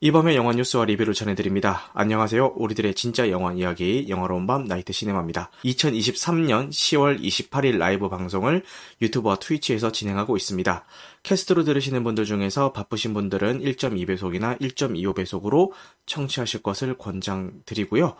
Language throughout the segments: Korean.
이밤의 영화 뉴스와 리뷰를 전해드립니다. 안녕하세요. 우리들의 진짜 영화 이야기 영화로운 밤 나이트 시네마입니다. 2023년 10월 28일 라이브 방송을 유튜브와 트위치에서 진행하고 있습니다. 캐스트로 들으시는 분들 중에서 바쁘신 분들은 1.2배속이나 1.25배속으로 청취하실 것을 권장드리고요.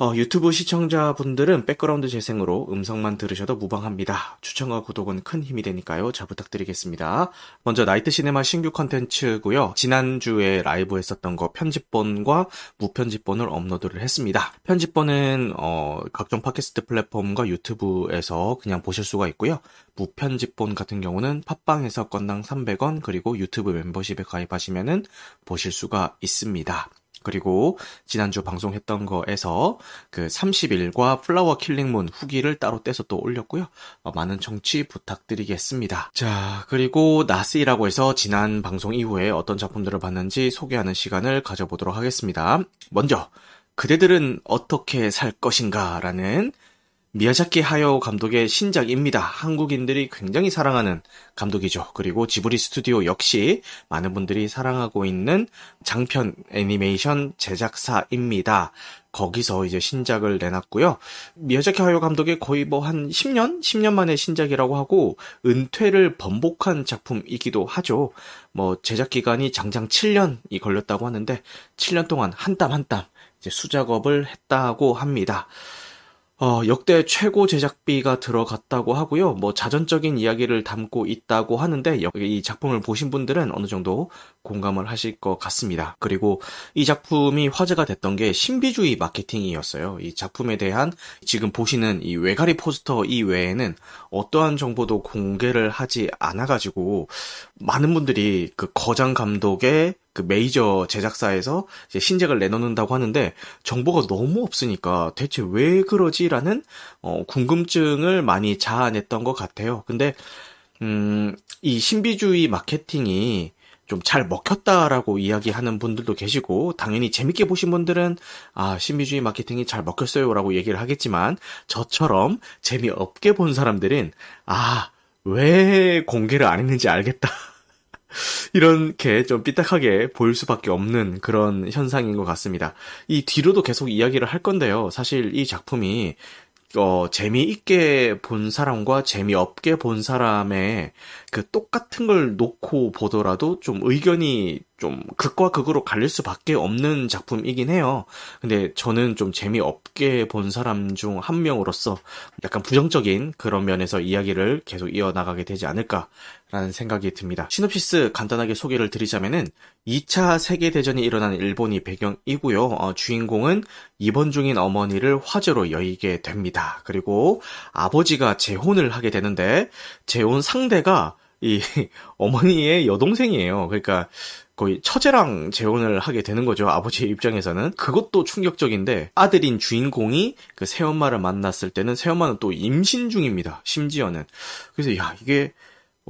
어, 유튜브 시청자분들은 백그라운드 재생으로 음성만 들으셔도 무방합니다. 추천과 구독은 큰 힘이 되니까요. 잘 부탁드리겠습니다. 먼저 나이트 시네마 신규 컨텐츠고요. 지난주에 라이브 했었던 거 편집본과 무편집본을 업로드를 했습니다. 편집본은 어, 각종 팟캐스트 플랫폼과 유튜브에서 그냥 보실 수가 있고요. 무편집본 같은 경우는 팟빵에서 건당 300원 그리고 유튜브 멤버십에 가입하시면은 보실 수가 있습니다. 그리고 지난주 방송했던 거에서 그 30일과 플라워 킬링문 후기를 따로 떼서 또 올렸고요. 어, 많은 청취 부탁드리겠습니다. 자, 그리고 나스이라고 해서 지난 방송 이후에 어떤 작품들을 봤는지 소개하는 시간을 가져보도록 하겠습니다. 먼저 그대들은 어떻게 살 것인가 라는 미야자키 하요 감독의 신작입니다. 한국인들이 굉장히 사랑하는 감독이죠. 그리고 지브리 스튜디오 역시 많은 분들이 사랑하고 있는 장편 애니메이션 제작사입니다. 거기서 이제 신작을 내놨고요. 미야자키 하요 감독의 거의 뭐 한 10년? 10년 만에 신작이라고 하고 은퇴를 번복한 작품이기도 하죠. 뭐 제작 기간이 장장 7년이 걸렸다고 하는데 7년 동안 한 땀 한땀 이제 수작업을 했다고 합니다. 어, 역대 최고 제작비가 들어갔다고 하고요. 뭐 자전적인 이야기를 담고 있다고 하는데 이 작품을 보신 분들은 어느 정도 공감을 하실 것 같습니다. 그리고 이 작품이 화제가 됐던 게 신비주의 마케팅이었어요. 이 작품에 대한 지금 보시는 이 외가리 포스터 이외에는 어떠한 정보도 공개를 하지 않아가지고 많은 분들이 그 거장 감독의 그 메이저 제작사에서 이제 신작을 내놓는다고 하는데 정보가 너무 없으니까 대체 왜 그러지라는 어, 궁금증을 많이 자아냈던 것 같아요. 근데 음, 이 신비주의 마케팅이 좀 잘 먹혔다라고 이야기하는 분들도 계시고 당연히 재밌게 보신 분들은 아 신비주의 마케팅이 잘 먹혔어요라고 얘기를 하겠지만 저처럼 재미없게 본 사람들은 아 왜 공개를 안 했는지 알겠다. 이렇게 좀 삐딱하게 보일 수밖에 없는 그런 현상인 것 같습니다. 이 뒤로도 계속 이야기를 할 건데요. 사실 이 작품이 어, 재미있게 본 사람과 재미없게 본 사람의 그 똑같은 걸 놓고 보더라도 좀 의견이 좀 극과 극으로 갈릴 수밖에 없는 작품이긴 해요. 근데 저는 좀 재미없게 본 사람 중 한 명으로서 약간 부정적인 그런 면에서 이야기를 계속 이어나가게 되지 않을까 라는 생각이 듭니다. 시놉시스 간단하게 소개를 드리자면은 2차 세계대전이 일어난 일본이 배경이고요. 어, 주인공은 입원 중인 어머니를 화재로 여의게 됩니다. 그리고 아버지가 재혼을 하게 되는데 재혼 상대가 이 어머니의 여동생이에요. 그러니까 거의 처제랑 재혼을 하게 되는 거죠. 아버지의 입장에서는. 그것도 충격적인데 아들인 주인공이 그 새엄마를 만났을 때는 새엄마는 또 임신 중입니다. 심지어는. 그래서 야, 이게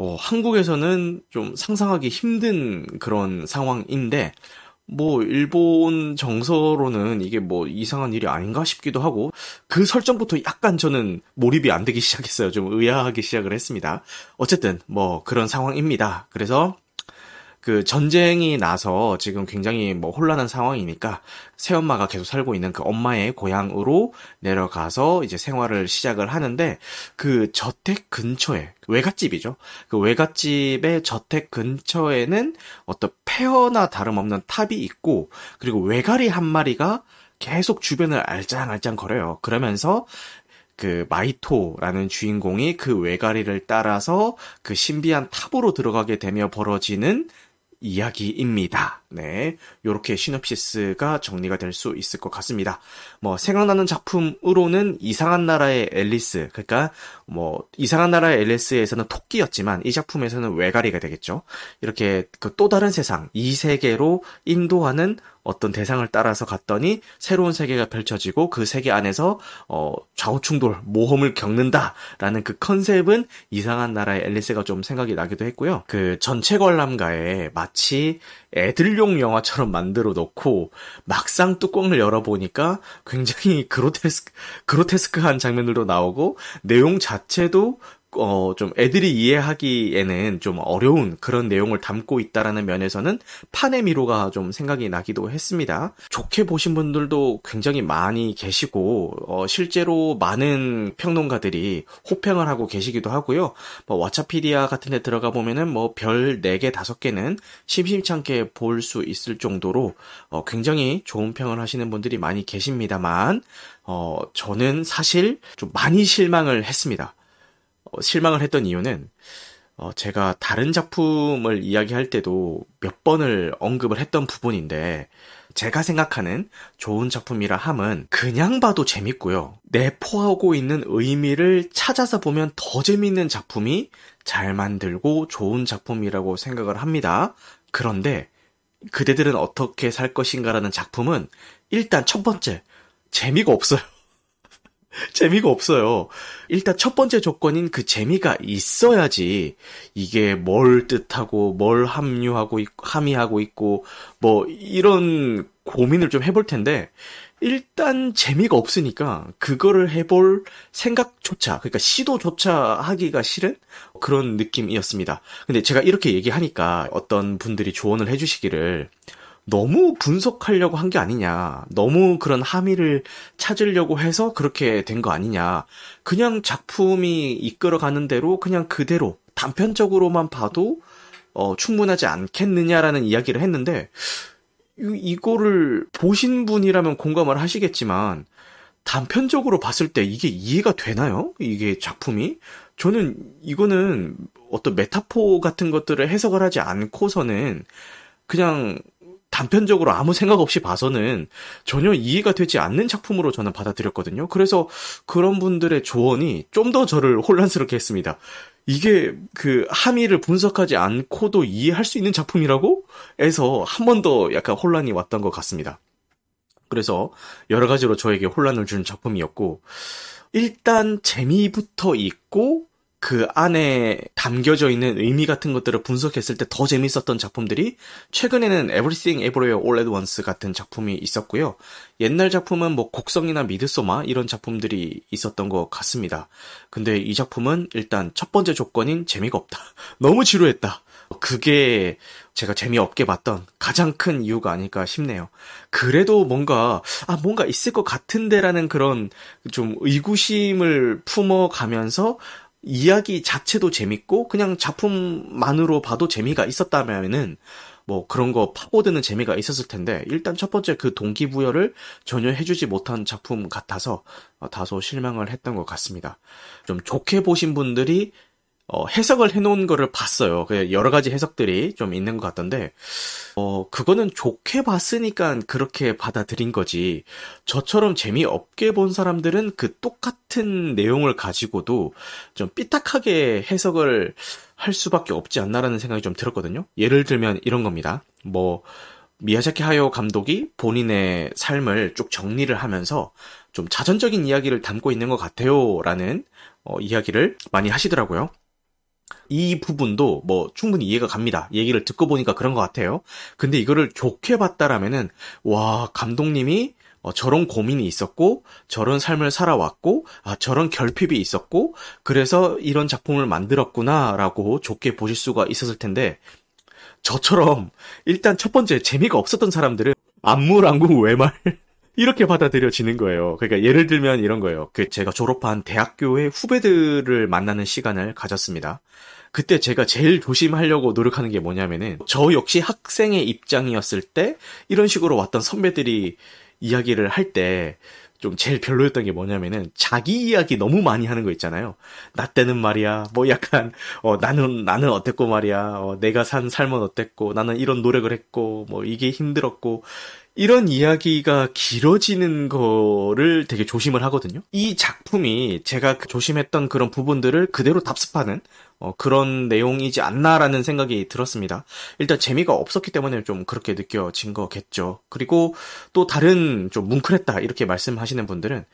어, 한국에서는 좀 상상하기 힘든 그런 상황인데 뭐 일본 정서로는 이게 뭐 이상한 일이 아닌가 싶기도 하고 그 설정부터 약간 저는 몰입이 안 되기 시작했어요. 좀 의아하기 시작을 했습니다. 어쨌든 뭐 그런 상황입니다. 그래서 그 전쟁이 나서 지금 굉장히 뭐 혼란한 상황이니까 새엄마가 계속 살고 있는 그 엄마의 고향으로 내려가서 이제 생활을 시작을 하는데 그 저택 근처에 외갓집이죠. 그 외갓집의 저택 근처에는 어떤 폐허나 다름없는 탑이 있고 그리고 왜가리 한 마리가 계속 주변을 알짱알짱 거려요. 그러면서 그 마히토라는 주인공이 그 왜가리를 따라서 그 신비한 탑으로 들어가게 되며 벌어지는 이야기입니다. 네. 요렇게 시놉시스가 정리가 될 수 있을 것 같습니다. 뭐, 생각나는 작품으로는 이상한 나라의 앨리스. 그러니까, 뭐, 이상한 나라의 앨리스에서는 토끼였지만, 이 작품에서는 외가리가 되겠죠. 이렇게 그 또 다른 세상, 이 세계로 인도하는 어떤 대상을 따라서 갔더니 새로운 세계가 펼쳐지고 그 세계 안에서 어, 좌우 충돌, 모험을 겪는다라는 그 컨셉은 이상한 나라의 앨리스가 좀 생각이 나기도 했고요. 그 전체 관람가에 마치 애들용 영화처럼 만들어 놓고 막상 뚜껑을 열어보니까 굉장히 그로테스크, 그로테스크한 장면들도 나오고 내용 자체도 어, 좀 애들이 이해하기에는 좀 어려운 그런 내용을 담고 있다라는 면에서는 판의 미로가 좀 생각이 나기도 했습니다. 좋게 보신 분들도 굉장히 많이 계시고, 어, 실제로 많은 평론가들이 호평을 하고 계시기도 하고요. 뭐, 왓챠피디아 같은 데 들어가 보면은 뭐, 별 4개, 5개는 심심치 않게 볼 수 있을 정도로, 어, 굉장히 좋은 평을 하시는 분들이 많이 계십니다만, 어, 저는 사실 좀 많이 실망을 했습니다. 어, 실망을 했던 이유는 어, 제가 다른 작품을 이야기할 때도 몇 번을 언급을 했던 부분인데 제가 생각하는 좋은 작품이라 함은 그냥 봐도 재밌고요. 내포하고 있는 의미를 찾아서 보면 더 재밌는 작품이 잘 만들고 좋은 작품이라고 생각을 합니다. 그런데 그대들은 어떻게 살 것인가라는 작품은 일단 첫 번째 재미가 없어요. 재미가 없어요. 일단 첫 번째 조건인 그 재미가 있어야지 이게 뭘 뜻하고 뭘 함유하고 있, 함의하고 있고 뭐 이런 고민을 좀 해볼 텐데 일단 재미가 없으니까 그거를 해볼 생각조차 그러니까 시도조차 하기가 싫은 그런 느낌이었습니다. 근데 제가 이렇게 얘기하니까 어떤 분들이 조언을 해주시기를 너무 분석하려고 한 게 아니냐. 너무 그런 함의를 찾으려고 해서 그렇게 된 거 아니냐. 그냥 작품이 이끌어가는 대로 그냥 그대로 단편적으로만 봐도 어, 충분하지 않겠느냐라는 이야기를 했는데 이, 이거를 보신 분이라면 공감을 하시겠지만 단편적으로 봤을 때 이게 이해가 되나요? 이게 작품이? 저는 이거는 어떤 메타포 같은 것들을 해석을 하지 않고서는 그냥 단편적으로 아무 생각 없이 봐서는 전혀 이해가 되지 않는 작품으로 저는 받아들였거든요. 그래서 그런 분들의 조언이 좀 더 저를 혼란스럽게 했습니다. 이게 그 함의를 분석하지 않고도 이해할 수 있는 작품이라고? 해서 한 번 더 약간 혼란이 왔던 것 같습니다. 그래서 여러 가지로 저에게 혼란을 준 작품이었고, 일단 재미부터 있고, 그 안에 담겨져 있는 의미 같은 것들을 분석했을 때 더 재밌었던 작품들이 최근에는 Everything Everywhere All at Once 같은 작품이 있었고요. 옛날 작품은 뭐 곡성이나 미드소마 이런 작품들이 있었던 것 같습니다. 근데 이 작품은 일단 첫 번째 조건인 재미가 없다. 너무 지루했다. 그게 제가 재미없게 봤던 가장 큰 이유가 아닐까 싶네요. 그래도 뭔가, 아, 뭔가 있을 것 같은데라는 그런 좀 의구심을 품어가면서 이야기 자체도 재밌고 그냥 작품만으로 봐도 재미가 있었다면은 뭐 그런 거 파고드는 재미가 있었을 텐데 일단 첫 번째 그 동기부여를 전혀 해주지 못한 작품 같아서 어, 다소 실망을 했던 것 같습니다. 좀 좋게 보신 분들이 어, 해석을 해놓은 거를 봤어요. 그 여러 가지 해석들이 좀 있는 것 같던데, 어, 그거는 좋게 봤으니까 그렇게 받아들인 거지. 저처럼 재미없게 본 사람들은 그 똑같은 내용을 가지고도 좀 삐딱하게 해석을 할 수밖에 없지 않나라는 생각이 좀 들었거든요. 예를 들면 이런 겁니다. 뭐, 미야자키 하요 감독이 본인의 삶을 쭉 정리를 하면서 좀 자전적인 이야기를 담고 있는 것 같아요. 라는 어, 이야기를 많이 하시더라고요. 이 부분도 뭐 충분히 이해가 갑니다. 얘기를 듣고 보니까 그런 것 같아요. 근데 이거를 좋게 봤다라면은 와 감독님이 어, 저런 고민이 있었고 저런 삶을 살아왔고 아 저런 결핍이 있었고 그래서 이런 작품을 만들었구나라고 좋게 보실 수가 있었을 텐데 저처럼 일단 첫 번째 재미가 없었던 사람들은 안무랑구 외말 이렇게 받아들여지는 거예요. 그러니까 예를 들면 이런 거예요. 그 제가 졸업한 대학교의 후배들을 만나는 시간을 가졌습니다. 그때 제가 제일 조심하려고 노력하는 게 뭐냐면은 저 역시 학생의 입장이었을 때 이런 식으로 왔던 선배들이 이야기를 할 때 좀 제일 별로였던 게 뭐냐면은 자기 이야기 너무 많이 하는 거 있잖아요. 나 때는 말이야. 뭐 약간 어 나는 나는 어땠고 말이야. 어 내가 산 삶은 어땠고 나는 이런 노력을 했고 뭐 이게 힘들었고 이런 이야기가 길어지는 거를 되게 조심을 하거든요. 이 작품이 제가 그 조심했던 그런 부분들을 그대로 답습하는 어, 그런 내용이지 않나라는 생각이 들었습니다. 일단 재미가 없었기 때문에 좀 그렇게 느껴진 거겠죠. 그리고 또 다른 좀 뭉클했다 이렇게 말씀하시는 분들은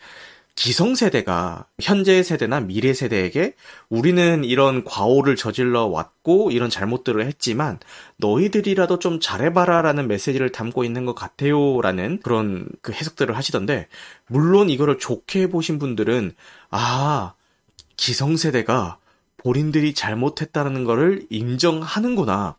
기성세대가 현재 세대나 미래 세대에게 우리는 이런 과오를 저질러 왔고 이런 잘못들을 했지만 너희들이라도 좀 잘해봐라라는 메시지를 담고 있는 것 같아요라는 그런 그 해석들을 하시던데 물론 이거를 좋게 보신 분들은 아 기성세대가 본인들이 잘못했다는 것을 인정하는구나.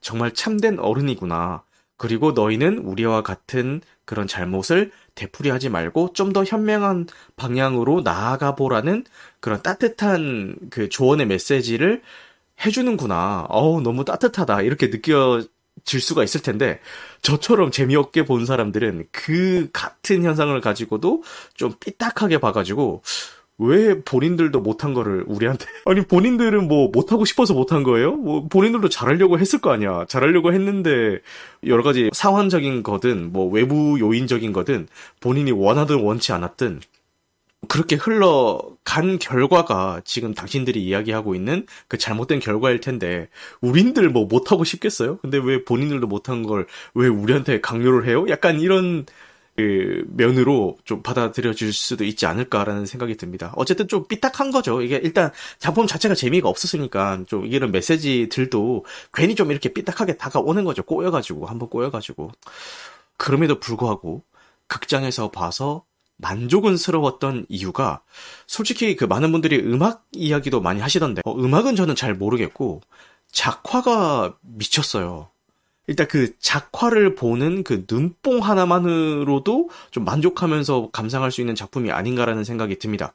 정말 참된 어른이구나. 그리고 너희는 우리와 같은 그런 잘못을 되풀이하지 말고 좀 더 현명한 방향으로 나아가 보라는 그런 따뜻한 그 조언의 메시지를 해주는구나. 어우, 너무 따뜻하다. 이렇게 느껴질 수가 있을 텐데, 저처럼 재미없게 본 사람들은 그 같은 현상을 가지고도 좀 삐딱하게 봐가지고, 왜 본인들도 못한 거를 우리한테 아니 본인들은 뭐 못하고 싶어서 못한 거예요? 뭐 본인들도 잘하려고 했을 거 아니야 잘하려고 했는데 여러 가지 상황적인 거든 뭐 외부 요인적인 거든 본인이 원하든 원치 않았든 그렇게 흘러간 결과가 지금 당신들이 이야기하고 있는 그 잘못된 결과일 텐데 우린들 뭐 못하고 싶겠어요? 근데 왜 본인들도 못한 걸 왜 우리한테 강요를 해요? 약간 이런 그 면으로 좀 받아들여질 수도 있지 않을까라는 생각이 듭니다. 어쨌든 좀 삐딱한 거죠. 이게 일단 작품 자체가 재미가 없었으니까 좀 이런 메시지들도 괜히 좀 이렇게 삐딱하게 다가오는 거죠. 꼬여가지고 한번 꼬여가지고 그럼에도 불구하고 극장에서 봐서 만족은스러웠던 이유가 솔직히 그 많은 분들이 음악 이야기도 많이 하시던데 어, 음악은 저는 잘 모르겠고 작화가 미쳤어요. 일단 그 작화를 보는 그 눈뽕 하나만으로도 좀 만족하면서 감상할 수 있는 작품이 아닌가라는 생각이 듭니다.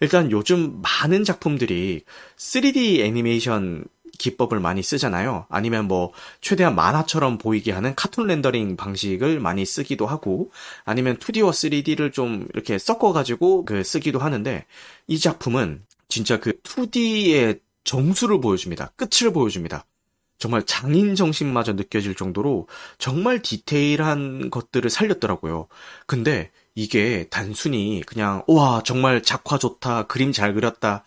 일단 요즘 많은 작품들이 3D 애니메이션 기법을 많이 쓰잖아요. 아니면 뭐 최대한 만화처럼 보이게 하는 카툰 렌더링 방식을 많이 쓰기도 하고 아니면 2D와 3D를 좀 이렇게 섞어 가지고 그 쓰기도 하는데 이 작품은 진짜 그 2D의 정수를 보여줍니다. 끝을 보여줍니다. 정말 장인 정신마저 느껴질 정도로 정말 디테일한 것들을 살렸더라고요. 근데 이게 단순히 그냥 와 정말 작화 좋다 그림 잘 그렸다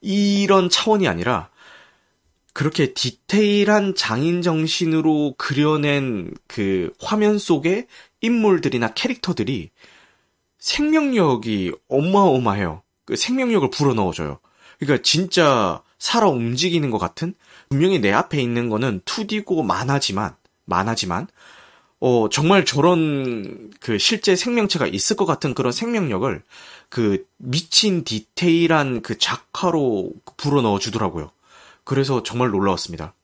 이런 차원이 아니라 그렇게 디테일한 장인 정신으로 그려낸 그 화면 속의 인물들이나 캐릭터들이 생명력이 어마어마해요. 그 생명력을 불어넣어줘요. 그러니까 진짜 살아 움직이는 것 같은 분명히 내 앞에 있는 거는 2D고 만화지만 만화지만 어 정말 저런 그 실제 생명체가 있을 것 같은 그런 생명력을 그 미친 디테일한 그 작화로 불어 넣어 주더라고요. 그래서 정말 놀라웠습니다.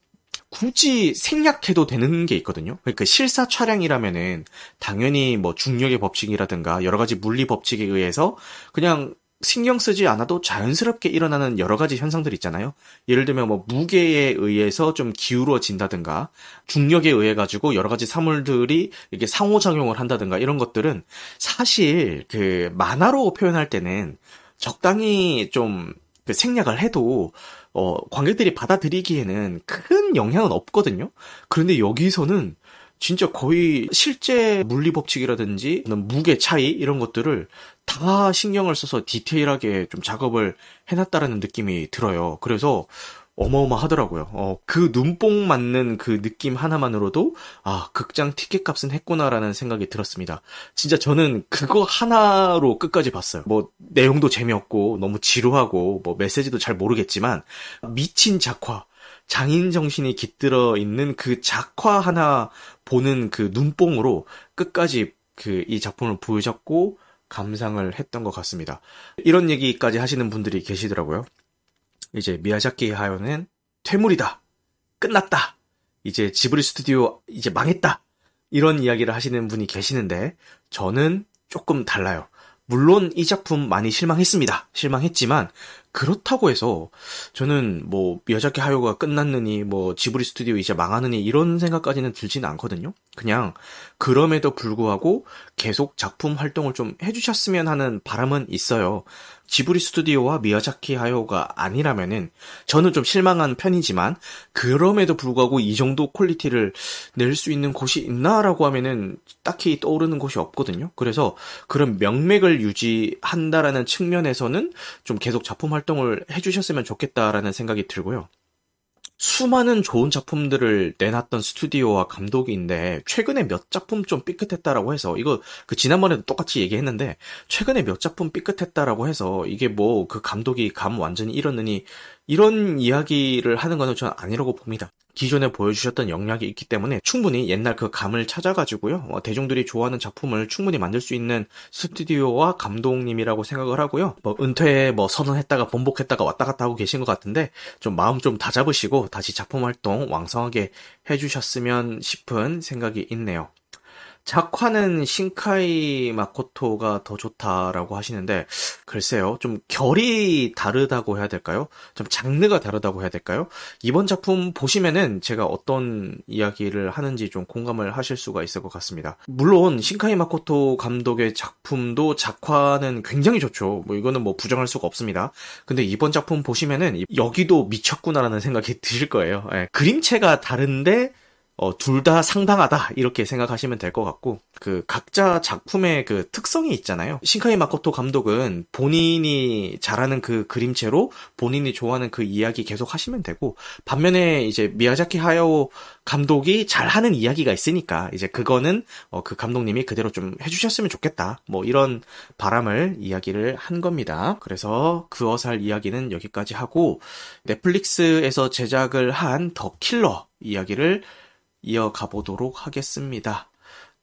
굳이 생략해도 되는 게 있거든요. 그러니까 실사 촬영이라면은 당연히 뭐 중력의 법칙이라든가 여러 가지 물리 법칙에 의해서 그냥 신경 쓰지 않아도 자연스럽게 일어나는 여러 가지 현상들 있잖아요. 예를 들면 뭐 무게에 의해서 좀 기울어진다든가 중력에 의해 가지고 여러 가지 사물들이 이게 상호작용을 한다든가 이런 것들은 사실 그 만화로 표현할 때는 적당히 좀 그 생략을 해도 어 관객들이 받아들이기에는 큰 영향은 없거든요. 그런데 여기서는 진짜 거의 실제 물리 법칙이라든지 무게 차이 이런 것들을 다 신경을 써서 디테일하게 좀 작업을 해놨다라는 느낌이 들어요. 그래서 어마어마하더라고요. 어, 그 눈뽕 맞는 그 느낌 하나만으로도 아 극장 티켓 값은 했구나라는 생각이 들었습니다. 진짜 저는 그거 하나로 끝까지 봤어요. 뭐 내용도 재미없고 너무 지루하고 뭐 메시지도 잘 모르겠지만 미친 작화 장인 정신이 깃들어 있는 그 작화 하나 보는 그 눈뽕으로 끝까지 그 이 작품을 보여줬고 감상을 했던 것 같습니다. 이런 얘기까지 하시는 분들이 계시더라고요. 이제 미야자키 하요는 퇴물이다. 끝났다. 이제 지브리 스튜디오 이제 망했다. 이런 이야기를 하시는 분이 계시는데 저는 조금 달라요. 물론 이 작품 많이 실망했습니다. 실망했지만 그렇다고 해서 저는 뭐 미야자키 하야오가 끝났느니 뭐 지브리 스튜디오 이제 망하느니 이런 생각까지는 들지는 않거든요. 그냥 그럼에도 불구하고 계속 작품 활동을 좀 해주셨으면 하는 바람은 있어요. 지브리 스튜디오와 미야자키 하야오가 아니라면은 저는 좀 실망한 편이지만 그럼에도 불구하고 이 정도 퀄리티를 낼 수 있는 곳이 있나라고 하면은 딱히 떠오르는 곳이 없거든요. 그래서 그런 명맥을 유지한다라는 측면에서는 좀 계속 작품 활동을 해주셨으면 좋겠다라는 생각이 들고요. 수많은 좋은 작품들을 내놨던 스튜디오와 감독인데 최근에 몇 작품 좀 삐끗했다라고 해서 이거 그 지난번에도 똑같이 얘기했는데 최근에 몇 작품 삐끗했다라고 해서 이게 뭐 그 감독이 감 완전히 잃었느니 이런 이야기를 하는 거는 저는 아니라고 봅니다. 기존에 보여주셨던 역량이 있기 때문에 충분히 옛날 그 감을 찾아가지고요. 어, 대중들이 좋아하는 작품을 충분히 만들 수 있는 스튜디오와 감독님이라고 생각을 하고요. 뭐 은퇴에 뭐 선언했다가 번복했다가 왔다 갔다 하고 계신 것 같은데 좀 마음 좀 다잡으시고 다시 작품 활동 왕성하게 해주셨으면 싶은 생각이 있네요. 작화는 신카이 마코토가 더 좋다라고 하시는데 글쎄요 좀 결이 다르다고 해야 될까요? 좀 장르가 다르다고 해야 될까요? 이번 작품 보시면은 제가 어떤 이야기를 하는지 좀 공감을 하실 수가 있을 것 같습니다. 물론 신카이 마코토 감독의 작품도 작화는 굉장히 좋죠. 뭐 이거는 뭐 부정할 수가 없습니다. 근데 이번 작품 보시면은 여기도 미쳤구나라는 생각이 드실 거예요. 예, 그림체가 다른데 어, 둘 다 상당하다 이렇게 생각하시면 될 것 같고 그 각자 작품의 그 특성이 있잖아요. 신카이 마코토 감독은 본인이 잘하는 그 그림체로 본인이 좋아하는 그 이야기 계속 하시면 되고 반면에 이제 미야자키 하야오 감독이 잘하는 이야기가 있으니까 이제 그거는 어, 그 감독님이 그대로 좀 해주셨으면 좋겠다 뭐 이런 바람을 이야기를 한 겁니다. 그래서 그어살 이야기는 여기까지 하고 넷플릭스에서 제작을 한 더 킬러 이야기를 이어가 보도록 하겠습니다.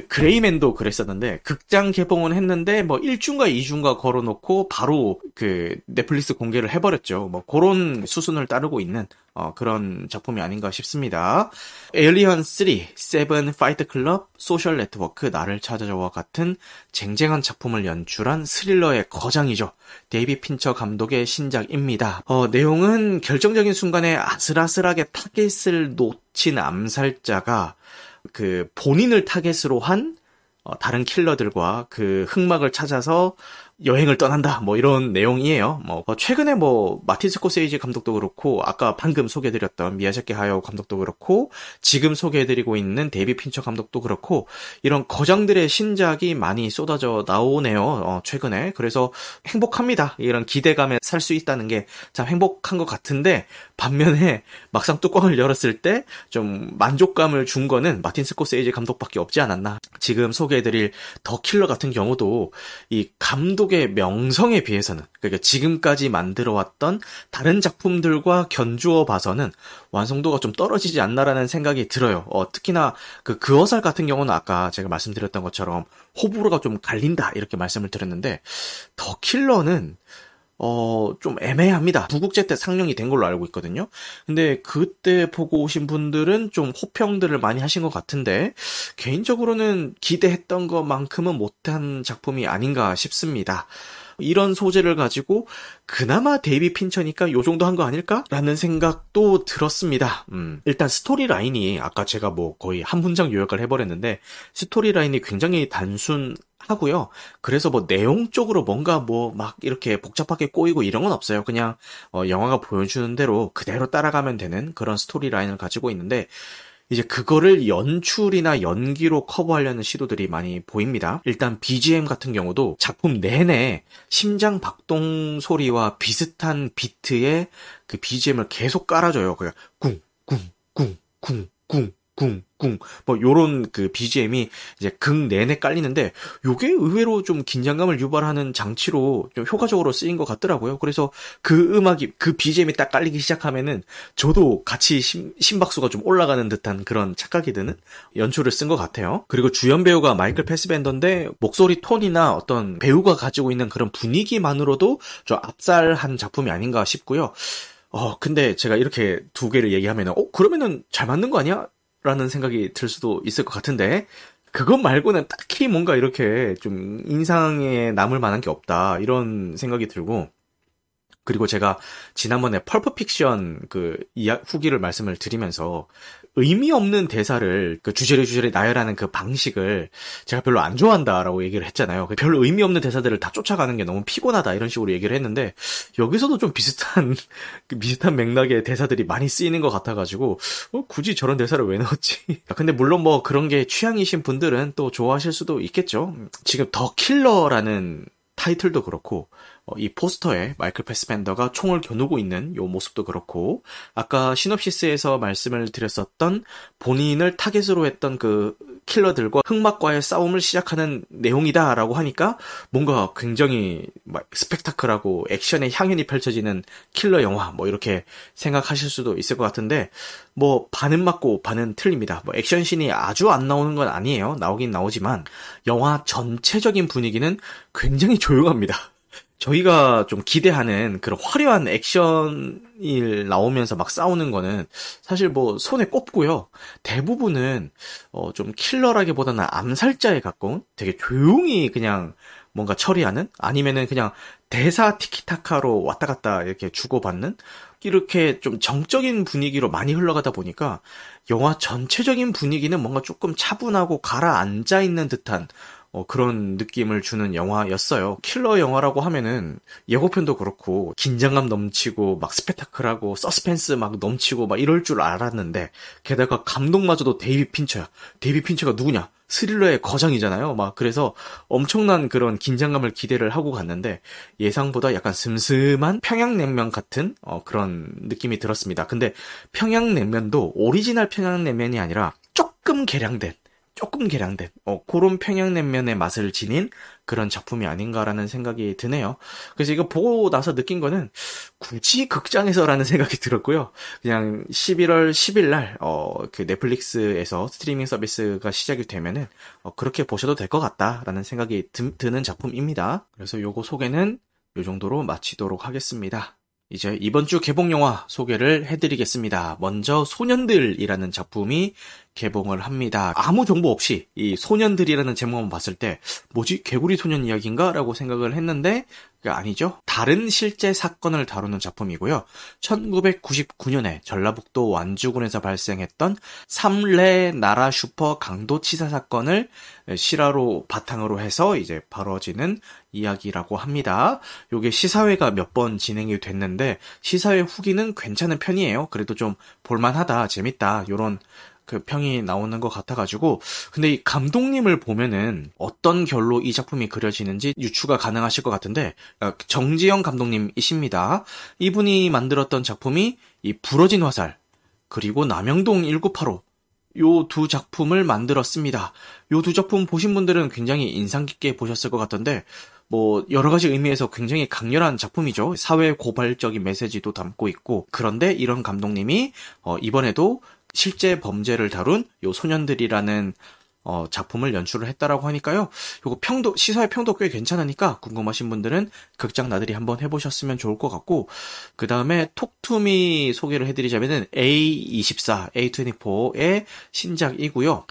그레이맨도 그랬었는데 극장 개봉은 했는데 뭐 1주인가 2주인가 걸어놓고 바로 그 넷플릭스 공개를 해버렸죠. 뭐 그런 수순을 따르고 있는 어, 그런 작품이 아닌가 싶습니다. 에일리언 3, 세븐 파이트 클럽, 소셜 네트워크, 나를 찾아줘와 같은 쟁쟁한 작품을 연출한 스릴러의 거장이죠. 데이빗 핀처 감독의 신작입니다. 어, 내용은 결정적인 순간에 아슬아슬하게 타겟을 놓친 암살자가 그 본인을 타겟으로 한 어, 다른 킬러들과 그 흑막을 찾아서 여행을 떠난다 뭐 이런 내용이에요. 뭐 어, 최근에 뭐 마틴 스코세이지 감독도 그렇고 아까 방금 소개해드렸던 미야자키 하야오 감독도 그렇고 지금 소개해드리고 있는 데이빗 핀처 감독도 그렇고 이런 거장들의 신작이 많이 쏟아져 나오네요. 어, 최근에 그래서 행복합니다. 이런 기대감에 살 수 있다는 게 참 행복한 것 같은데 반면에 막상 뚜껑을 열었을 때 좀 만족감을 준 거는 마틴 스코세이지 감독밖에 없지 않았나. 지금 소개해드릴 더 킬러 같은 경우도 이 감독 감독의 명성에 비해서는 그러니까 지금까지 만들어왔던 다른 작품들과 견주어 봐서는 완성도가 좀 떨어지지 않나라는 생각이 들어요. 어, 특히나 그 그어살 같은 경우는 아까 제가 말씀드렸던 것처럼 호불호가 좀 갈린다 이렇게 말씀을 드렸는데 더 킬러는 어, 좀 애매합니다. 부국제 때 상영이 된 걸로 알고 있거든요. 근데 그때 보고 오신 분들은 좀 호평들을 많이 하신 것 같은데, 개인적으로는 기대했던 것만큼은 못한 작품이 아닌가 싶습니다. 이런 소재를 가지고 그나마 데이빗 핀처니까 요 정도 한 거 아닐까? 라는 생각도 들었습니다. 음, 일단 스토리 라인이 아까 제가 뭐 거의 한 문장 요약을 해버렸는데 스토리 라인이 굉장히 단순 하고요. 그래서 뭐 내용적으로 뭔가 뭐 막 이렇게 복잡하게 꼬이고 이런 건 없어요. 그냥 어, 영화가 보여주는 대로 그대로 따라가면 되는 그런 스토리 라인을 가지고 있는데 이제 그거를 연출이나 연기로 커버하려는 시도들이 많이 보입니다. 일단 BGM 같은 경우도 작품 내내 심장 박동 소리와 비슷한 비트의 그 BGM을 계속 깔아줘요. 그냥 쿵, 쿵, 쿵, 쿵, 쿵, 쿵, 쿵, 뭐 요런 그 BGM이 이제 극 내내 깔리는데 요게 의외로 좀 긴장감을 유발하는 장치로 좀 효과적으로 쓰인 것 같더라고요. 그래서 그 음악이 그 BGM이 딱 깔리기 시작하면은 저도 같이 심, 심박수가 좀 올라가는 듯한 그런 착각이 드는 연출을 쓴 것 같아요. 그리고 주연 배우가 마이클 패스밴더인데 목소리 톤이나 어떤 배우가 가지고 있는 그런 분위기만으로도 좀 압살한 작품이 아닌가 싶고요. 어, 근데 제가 이렇게 두 개를 얘기하면은, 어, 그러면은 잘 맞는 거 아니야? 라는 생각이 들 수도 있을 것 같은데, 그것 말고는 딱히 뭔가 이렇게 좀 인상에 남을 만한 게 없다. 이런 생각이 들고, 그리고 제가 지난번에 펄프 픽션 그 이야, 후기를 말씀을 드리면서 의미 없는 대사를 그 주제를 주제를 나열하는 그 방식을 제가 별로 안 좋아한다라고 얘기를 했잖아요. 그 별로 의미 없는 대사들을 다 쫓아가는 게 너무 피곤하다 이런 식으로 얘기를 했는데 여기서도 좀 비슷한 그 비슷한 맥락의 대사들이 많이 쓰이는 것 같아가지고 어, 굳이 저런 대사를 왜 넣었지? 근데 물론 뭐 그런 게 취향이신 분들은 또 좋아하실 수도 있겠죠. 지금 더 킬러라는 타이틀도 그렇고 어, 이 포스터에 마이클 패스벤더가 총을 겨누고 있는 요 모습도 그렇고 아까 시놉시스에서 말씀을 드렸었던 본인을 타겟으로 했던 그 킬러들과 흑막과의 싸움을 시작하는 내용이다라고 하니까 뭔가 굉장히 스펙타클하고 액션의 향연이 펼쳐지는 킬러 영화 뭐 이렇게 생각하실 수도 있을 것 같은데 뭐 반은 맞고 반은 틀립니다. 뭐 액션 씬이 아주 안 나오는 건 아니에요. 나오긴 나오지만 영화 전체적인 분위기는 굉장히 조용합니다. 저희가 좀 기대하는 그런 화려한 액션이 나오면서 막 싸우는 거는 사실 뭐 손에 꼽고요. 대부분은 어 좀 킬러라기보다는 암살자에 가까운 되게 조용히 그냥 뭔가 처리하는 아니면은 그냥 대사 티키타카로 왔다 갔다 이렇게 주고받는 이렇게 좀 정적인 분위기로 많이 흘러가다 보니까 영화 전체적인 분위기는 뭔가 조금 차분하고 가라앉아 있는 듯한 어, 그런 느낌을 주는 영화였어요. 킬러 영화라고 하면은 예고편도 그렇고 긴장감 넘치고 막 스페타클하고 서스펜스 막 넘치고 막 이럴 줄 알았는데 게다가 감독마저도 데이빗 핀처야. 데이빗 핀처가 누구냐? 스릴러의 거장이잖아요. 막 그래서 엄청난 그런 긴장감을 기대를 하고 갔는데 예상보다 약간 슴슴한 평양냉면 같은 어, 그런 느낌이 들었습니다. 근데 평양냉면도 오리지널 평양냉면이 아니라 조금 개량된 조금 개량된 어, 그런 평양냉면의 맛을 지닌 그런 작품이 아닌가라는 생각이 드네요. 그래서 이거 보고 나서 느낀 거는 굳이 극장에서라는 생각이 들었고요. 그냥 11월 10일 날 어, 그 넷플릭스에서 스트리밍 서비스가 시작이 되면은 어, 그렇게 보셔도 될 것 같다라는 생각이 드, 드는 작품입니다. 그래서 요거 소개는 요 정도로 마치도록 하겠습니다. 이제 이번 주 개봉 영화 소개를 해드리겠습니다. 먼저 소년들이라는 작품이 개봉을 합니다. 아무 정보 없이 이 소년들이라는 제목만 봤을 때 뭐지 개구리 소년 이야기인가? 라고 생각을 했는데 아니죠. 다른 실제 사건을 다루는 작품이고요. 1999년에 전라북도 완주군에서 발생했던 삼례 나라 슈퍼 강도 치사 사건을 실화로 바탕으로 해서 이제 벌어지는 이야기라고 합니다. 요게 시사회가 몇 번 진행이 됐는데 시사회 후기는 괜찮은 편이에요. 그래도 좀 볼만하다, 재밌다, 요런 그 평이 나오는 것 같아가지고 근데 이 감독님을 보면은 어떤 결로 이 작품이 그려지는지 유추가 가능하실 것 같은데 어, 정지영 감독님이십니다. 이분이 만들었던 작품이 이 부러진 화살 그리고 남영동 1985 요 두 작품을 만들었습니다. 요 두 작품 보신 분들은 굉장히 인상 깊게 보셨을 것 같던데 뭐 여러 가지 의미에서 굉장히 강렬한 작품이죠. 사회 고발적인 메시지도 담고 있고 그런데 이런 감독님이 어, 이번에도 실제 범죄를 다룬 요 소년들이라는 어, 작품을 연출을 했다라고 하니까요. 요거 평도 시사의 평도 꽤 괜찮으니까 궁금하신 분들은 극장 나들이 한번 해보셨으면 좋을 것 같고 그 다음에 톡투미 소개를 해드리자면은 A24, A24의 신작이고요.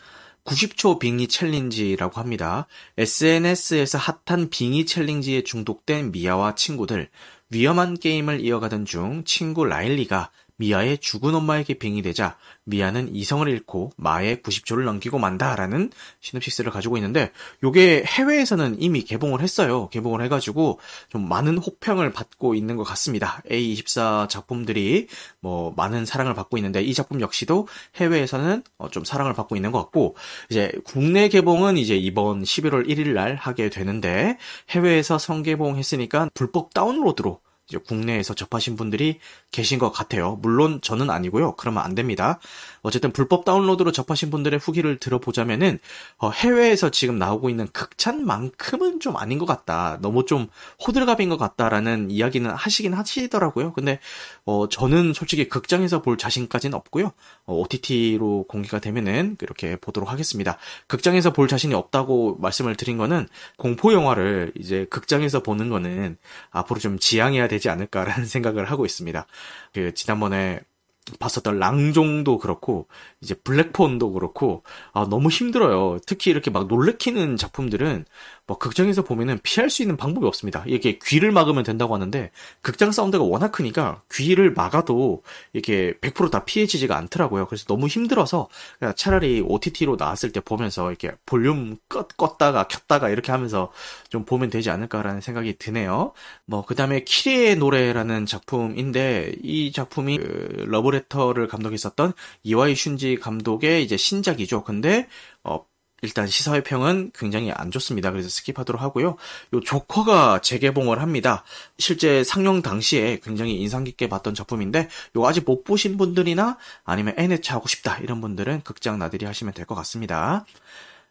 90초 빙의 챌린지라고 합니다. SNS에서 핫한 빙의 챌린지에 중독된 미아와 친구들, 위험한 게임을 이어가던 중 친구 라일리가 미아의 죽은 엄마에게 빙의되자 미아는 이성을 잃고 마의 90초를 넘기고 만다라는 시놉시스를 가지고 있는데 요게 해외에서는 이미 개봉을 했어요. 개봉을 해가지고 좀 많은 호평을 받고 있는 것 같습니다. A24 작품들이 뭐 많은 사랑을 받고 있는데 이 작품 역시도 해외에서는 어, 좀 사랑을 받고 있는 것 같고 이제 국내 개봉은 이제 이번 11월 1일 날 하게 되는데 해외에서 성개봉했으니까 불법 다운로드로 이제 국내에서 접하신 분들이 계신 것 같아요. 물론 저는 아니고요. 그러면 안 됩니다. 어쨌든 불법 다운로드로 접하신 분들의 후기를 들어보자면은 어, 해외에서 지금 나오고 있는 극찬만큼은 좀 아닌 것 같다. 너무 좀 호들갑인 것 같다라는 이야기는 하시긴 하시더라고요. 근데 어, 저는 솔직히 극장에서 볼 자신까지는 없고요. 어, OTT로 공개가 되면은 그렇게 보도록 하겠습니다. 극장에서 볼 자신이 없다고 말씀을 드린 거는 공포 영화를 이제 극장에서 보는 거는 앞으로 좀 지양해야 되지 않을까라는 생각을 하고 있습니다. 그 지난번에 봤었던 랑종도 그렇고 이제 블랙폰도 그렇고 아 너무 힘들어요. 특히 이렇게 막 놀래키는 작품들은 뭐 극장에서 보면은 피할 수 있는 방법이 없습니다. 이렇게 귀를 막으면 된다고 하는데 극장 사운드가 워낙 크니까 귀를 막아도 이렇게 100%다 피해지지가 않더라고요. 그래서 너무 힘들어서 차라리 OTT로 나왔을 때 보면서 이렇게 볼륨 껐, 껐다가 켰다가 이렇게 하면서 좀 보면 되지 않을까라는 생각이 드네요. 뭐 그다음에 키리에의 노래라는 작품인데 이 작품이 그 러브레터를 감독했었던 이와이 슌지 감독의 이제 신작이죠. 근데 어 일단 시사회 평은 굉장히 안 좋습니다. 그래서 스킵하도록 하고요. 요 조커가 재개봉을 합니다. 실제 상영 당시에 굉장히 인상 깊게 봤던 작품인데 요 아직 못 보신 분들이나 아니면 N회차 하고 싶다 이런 분들은 극장 나들이 하시면 될 것 같습니다.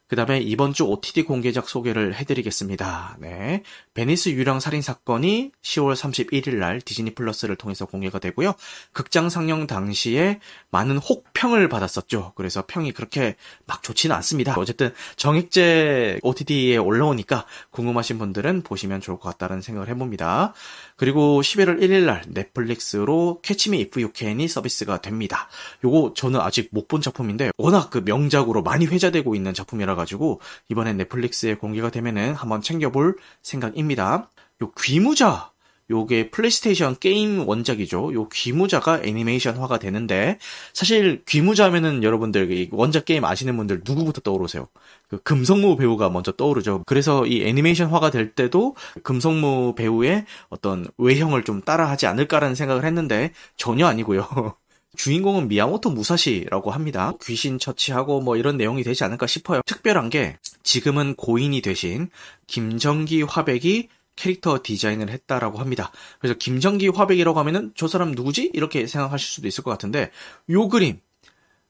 그 다음에 이번 주 OTT 공개작 소개를 해드리겠습니다. 네. 베니스 유령 살인 사건이 10월 31일 날 디즈니 플러스를 통해서 공개가 되고요. 극장 상영 당시에 많은 혹평을 받았었죠. 그래서 평이 그렇게 막 좋지는 않습니다. 어쨌든 정액제 OTT에 올라오니까 궁금하신 분들은 보시면 좋을 것 같다는 생각을 해봅니다. 그리고 11월 1일 날 넷플릭스로 캐치 미 이프 유 캔이 서비스가 됩니다. 요거 저는 아직 못 본 작품인데 워낙 그 명작으로 많이 회자되고 있는 작품이라 가지고 이번에 넷플릭스에 공개가 되면은 한번 챙겨볼 생각입니다. 요 귀무자 요게 플레이스테이션 게임 원작이죠. 요 귀무자가 애니메이션화가 되는데 사실 귀무자면은 여러분들 원작 게임 아시는 분들 누구부터 떠오르세요? 그 금성무 배우가 먼저 떠오르죠. 그래서 이 애니메이션화가 될 때도 금성무 배우의 어떤 외형을 좀 따라하지 않을까라는 생각을 했는데 전혀 아니고요. 주인공은 미야모토 무사시라고 합니다. 귀신 처치하고 뭐 이런 내용이 되지 않을까 싶어요. 특별한 게 지금은 고인이 되신 김정기 화백이 캐릭터 디자인을 했다라고 합니다. 그래서 김정기 화백이라고 하면은 저 사람 누구지? 이렇게 생각하실 수도 있을 것 같은데 요 그림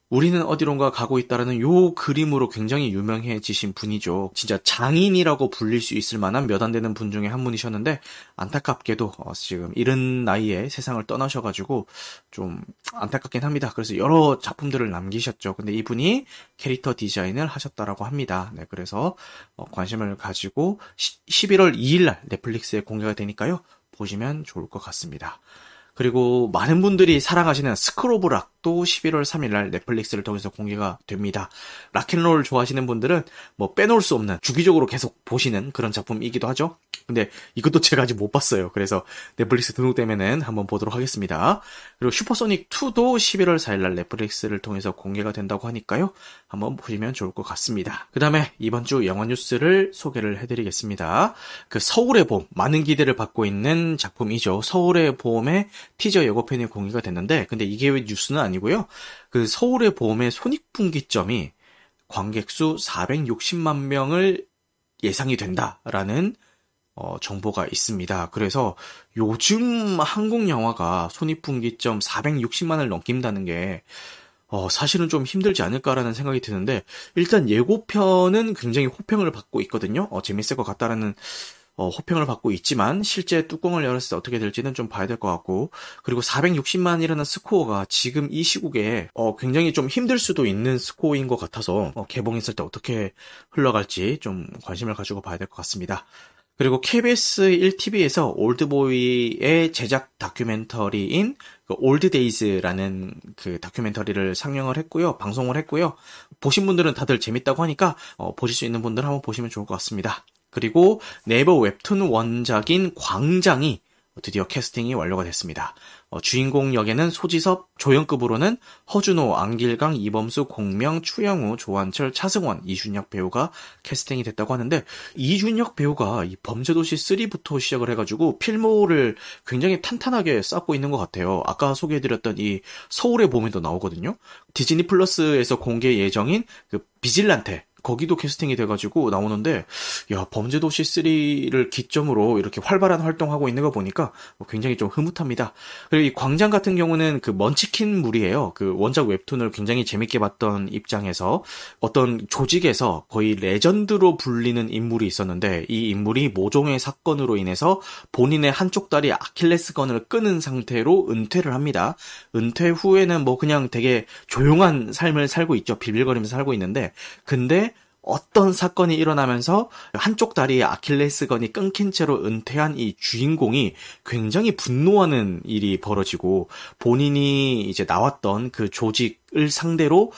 우리는 어디론가 가고 있다라는 요 그림으로 굉장히 유명해지신 분이죠. 진짜 장인이라고 불릴 수 있을 만한 몇 안 되는 분 중에 한 분이셨는데 안타깝게도 어, 지금 이른 나이에 세상을 떠나셔가지고 좀 안타깝긴 합니다. 그래서 여러 작품들을 남기셨죠. 근데 이분이 캐릭터 디자인을 하셨다라고 합니다. 네, 그래서 어, 관심을 가지고 11월 2일날 넷플릭스에 공개가 되니까요. 보시면 좋을 것 같습니다. 그리고 많은 분들이 사랑하시는 스크로브락 도 11월 3일날 넷플릭스를 통해서 공개가 됩니다. 락앤롤 좋아하시는 분들은 뭐 빼놓을 수 없는 주기적으로 계속 보시는 그런 작품이기도 하죠. 근데 이것도 제가 아직 못 봤어요. 그래서 넷플릭스 등록되면은 한번 보도록 하겠습니다. 그리고 슈퍼소닉 2도 11월 4일날 넷플릭스를 통해서 공개가 된다고 하니까요. 한번 보시면 좋을 것 같습니다. 그 다음에 이번 주 영화 뉴스를 소개를 해드리겠습니다. 그 서울의 봄, 많은 기대를 받고 있는 작품이죠. 서울의 봄의 티저 예고편이 공개가 됐는데, 근데 이게 왜 뉴스는 아니고요. 그 서울의 봄의 손익분기점이 관객 수 460만 명을 예상이 된다라는 어, 정보가 있습니다. 그래서 요즘 한국 영화가 손익분기점 460만을 넘긴다는 게 어, 사실은 좀 힘들지 않을까라는 생각이 드는데 일단 예고편은 굉장히 호평을 받고 있거든요. 어, 재밌을 것 같다라는 어, 호평을 받고 있지만 실제 뚜껑을 열었을 때 어떻게 될지는 좀 봐야 될 것 같고 그리고 460만이라는 스코어가 지금 이 시국에 어, 굉장히 좀 힘들 수도 있는 스코어인 것 같아서 어, 개봉했을 때 어떻게 흘러갈지 좀 관심을 가지고 봐야 될 것 같습니다. 그리고 KBS 1TV에서 올드보이의 제작 다큐멘터리인 그 올드데이즈라는 그 다큐멘터리를 상영을 했고요. 방송을 했고요. 보신 분들은 다들 재밌다고 하니까 어, 보실 수 있는 분들은 한번 보시면 좋을 것 같습니다. 그리고 네이버 웹툰 원작인 광장이 드디어 캐스팅이 완료가 됐습니다. 어, 주인공 역에는 소지섭, 조연급으로는 허준호, 안길강, 이범수, 공명, 추영우, 조한철, 차승원, 이준혁 배우가 캐스팅이 됐다고 하는데 이준혁 배우가 이 범죄도시 3부터 시작을 해가지고 필모를 굉장히 탄탄하게 쌓고 있는 것 같아요. 아까 소개해드렸던 이 서울의 봄에도 나오거든요. 디즈니 플러스에서 공개 예정인 그 비질란테 거기도 캐스팅이 돼가지고 나오는데 야 범죄도시 3를 기점으로 이렇게 활발한 활동하고 있는 거 보니까 굉장히 좀 흐뭇합니다. 그리고 이 광장 같은 경우는 그 먼치킨 물이에요. 그 원작 웹툰을 굉장히 재밌게 봤던 입장에서 어떤 조직에서 거의 레전드로 불리는 인물이 있었는데 이 인물이 모종의 사건으로 인해서 본인의 한쪽 다리 아킬레스건을 끊은 상태로 은퇴를 합니다. 은퇴 후에는 뭐 그냥 되게 조용한 삶을 살고 있죠. 비빌거리면서 살고 있는데 근데 어떤 사건이 일어나면서 한쪽 다리에 아킬레스건이 끊긴 채로 은퇴한 이 주인공이 굉장히 분노하는 일이 벌어지고 본인이 이제 나왔던 그 조직을 상대로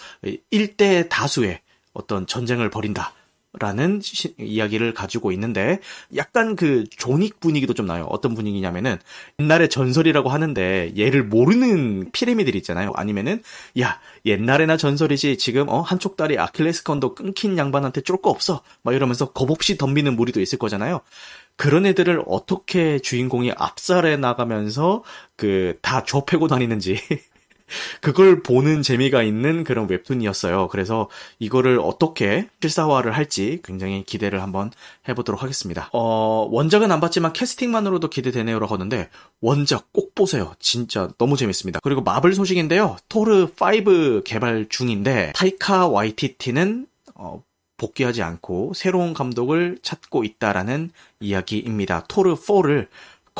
일대 다수의 어떤 전쟁을 벌인다. 라는 시, 이야기를 가지고 있는데 약간 그 조닉 분위기도 좀 나요. 어떤 분위기냐면은 옛날에 전설이라고 하는데 얘를 모르는 피라미들 있잖아요. 아니면은 야 옛날에나 전설이지 지금 어 한쪽 다리 아킬레스건도 끊긴 양반한테 쫄 거 없어. 막 이러면서 겁없이 덤비는 무리도 있을 거잖아요. 그런 애들을 어떻게 주인공이 압살해 나가면서 그 다 좁혀고 다니는지 그걸 보는 재미가 있는 그런 웹툰이었어요. 그래서 이거를 어떻게 실사화를 할지 굉장히 기대를 한번 해보도록 하겠습니다. 어, 원작은 안 봤지만 캐스팅만으로도 기대되네요라고 하는데 원작 꼭 보세요. 진짜 너무 재밌습니다. 그리고 마블 소식인데요. 토르 5 개발 중인데 타이카 와이티티는 어, 복귀하지 않고 새로운 감독을 찾고 있다라는 이야기입니다. 토르 4를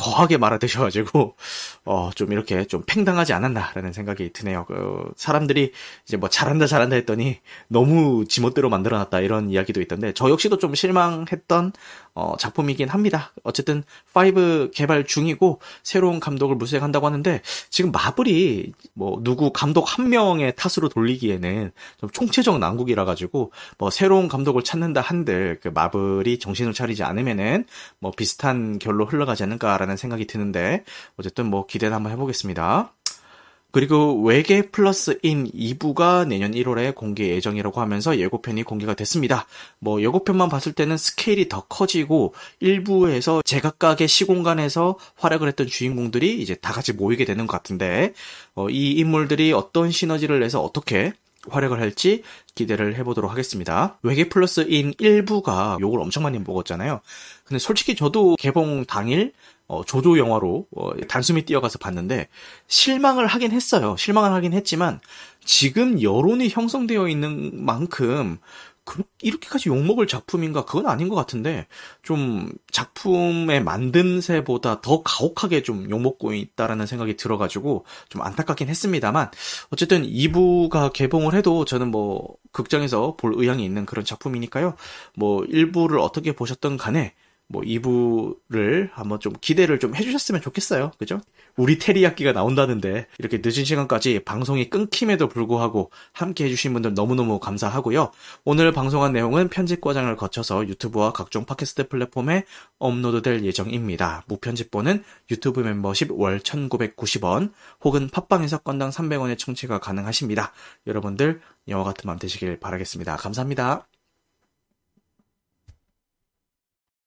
거하게 말아드셔가지고 어, 좀 이렇게 좀 팽당하지 않았나라는 생각이 드네요. 그 사람들이 이제 뭐 잘한다 잘한다 했더니 너무 지멋대로 만들어놨다 이런 이야기도 있던데 저 역시도 좀 실망했던 어, 작품이긴 합니다. 어쨌든 5 개발 중이고 새로운 감독을 물색한다고 하는데 지금 마블이 뭐 누구 감독 한 명의 탓으로 돌리기에는 좀 총체적 난국이라 가지고 뭐 새로운 감독을 찾는다 한들 그 마블이 정신을 차리지 않으면은 뭐 비슷한 결로 흘러가지 않을까라는 생각이 드는데 어쨌든 뭐 기대를 한번 해보겠습니다. 그리고 외계 플러스 인 2부가 내년 1월에 공개 예정이라고 하면서 예고편이 공개가 됐습니다. 뭐 예고편만 봤을 때는 스케일이 더 커지고 1부에서 제각각의 시공간에서 활약을 했던 주인공들이 이제 다 같이 모이게 되는 것 같은데 어, 이 인물들이 어떤 시너지를 내서 어떻게 활약을 할지 기대를 해보도록 하겠습니다. 외계 플러스 인 1부가 욕을 엄청 많이 먹었잖아요. 근데 솔직히 저도 개봉 당일 어, 조조 영화로 어, 단숨에 뛰어가서 봤는데 실망을 하긴 했어요. 실망을 하긴 했지만 지금 여론이 형성되어 있는 만큼 그, 이렇게까지 욕먹을 작품인가 그건 아닌 것 같은데 좀 작품의 만듦새보다 더 가혹하게 좀 욕먹고 있다라는 생각이 들어가지고 좀 안타깝긴 했습니다만 어쨌든 2부가 개봉을 해도 저는 뭐 극장에서 볼 의향이 있는 그런 작품이니까요 뭐 1부를 어떻게 보셨던 간에 뭐 2부를 한번 좀 기대를 좀 해주셨으면 좋겠어요. 그죠? 우리 테리야끼가 나온다는데 이렇게 늦은 시간까지 방송이 끊김에도 불구하고 함께 해주신 분들 너무너무 감사하고요. 오늘 방송한 내용은 편집 과정을 거쳐서 유튜브와 각종 팟캐스트 플랫폼에 업로드될 예정입니다. 무편집본은 유튜브 멤버십 월 1990원 혹은 팟빵에서 건당 300원의 청취가 가능하십니다. 여러분들 영화 같은 맘 되시길 바라겠습니다. 감사합니다.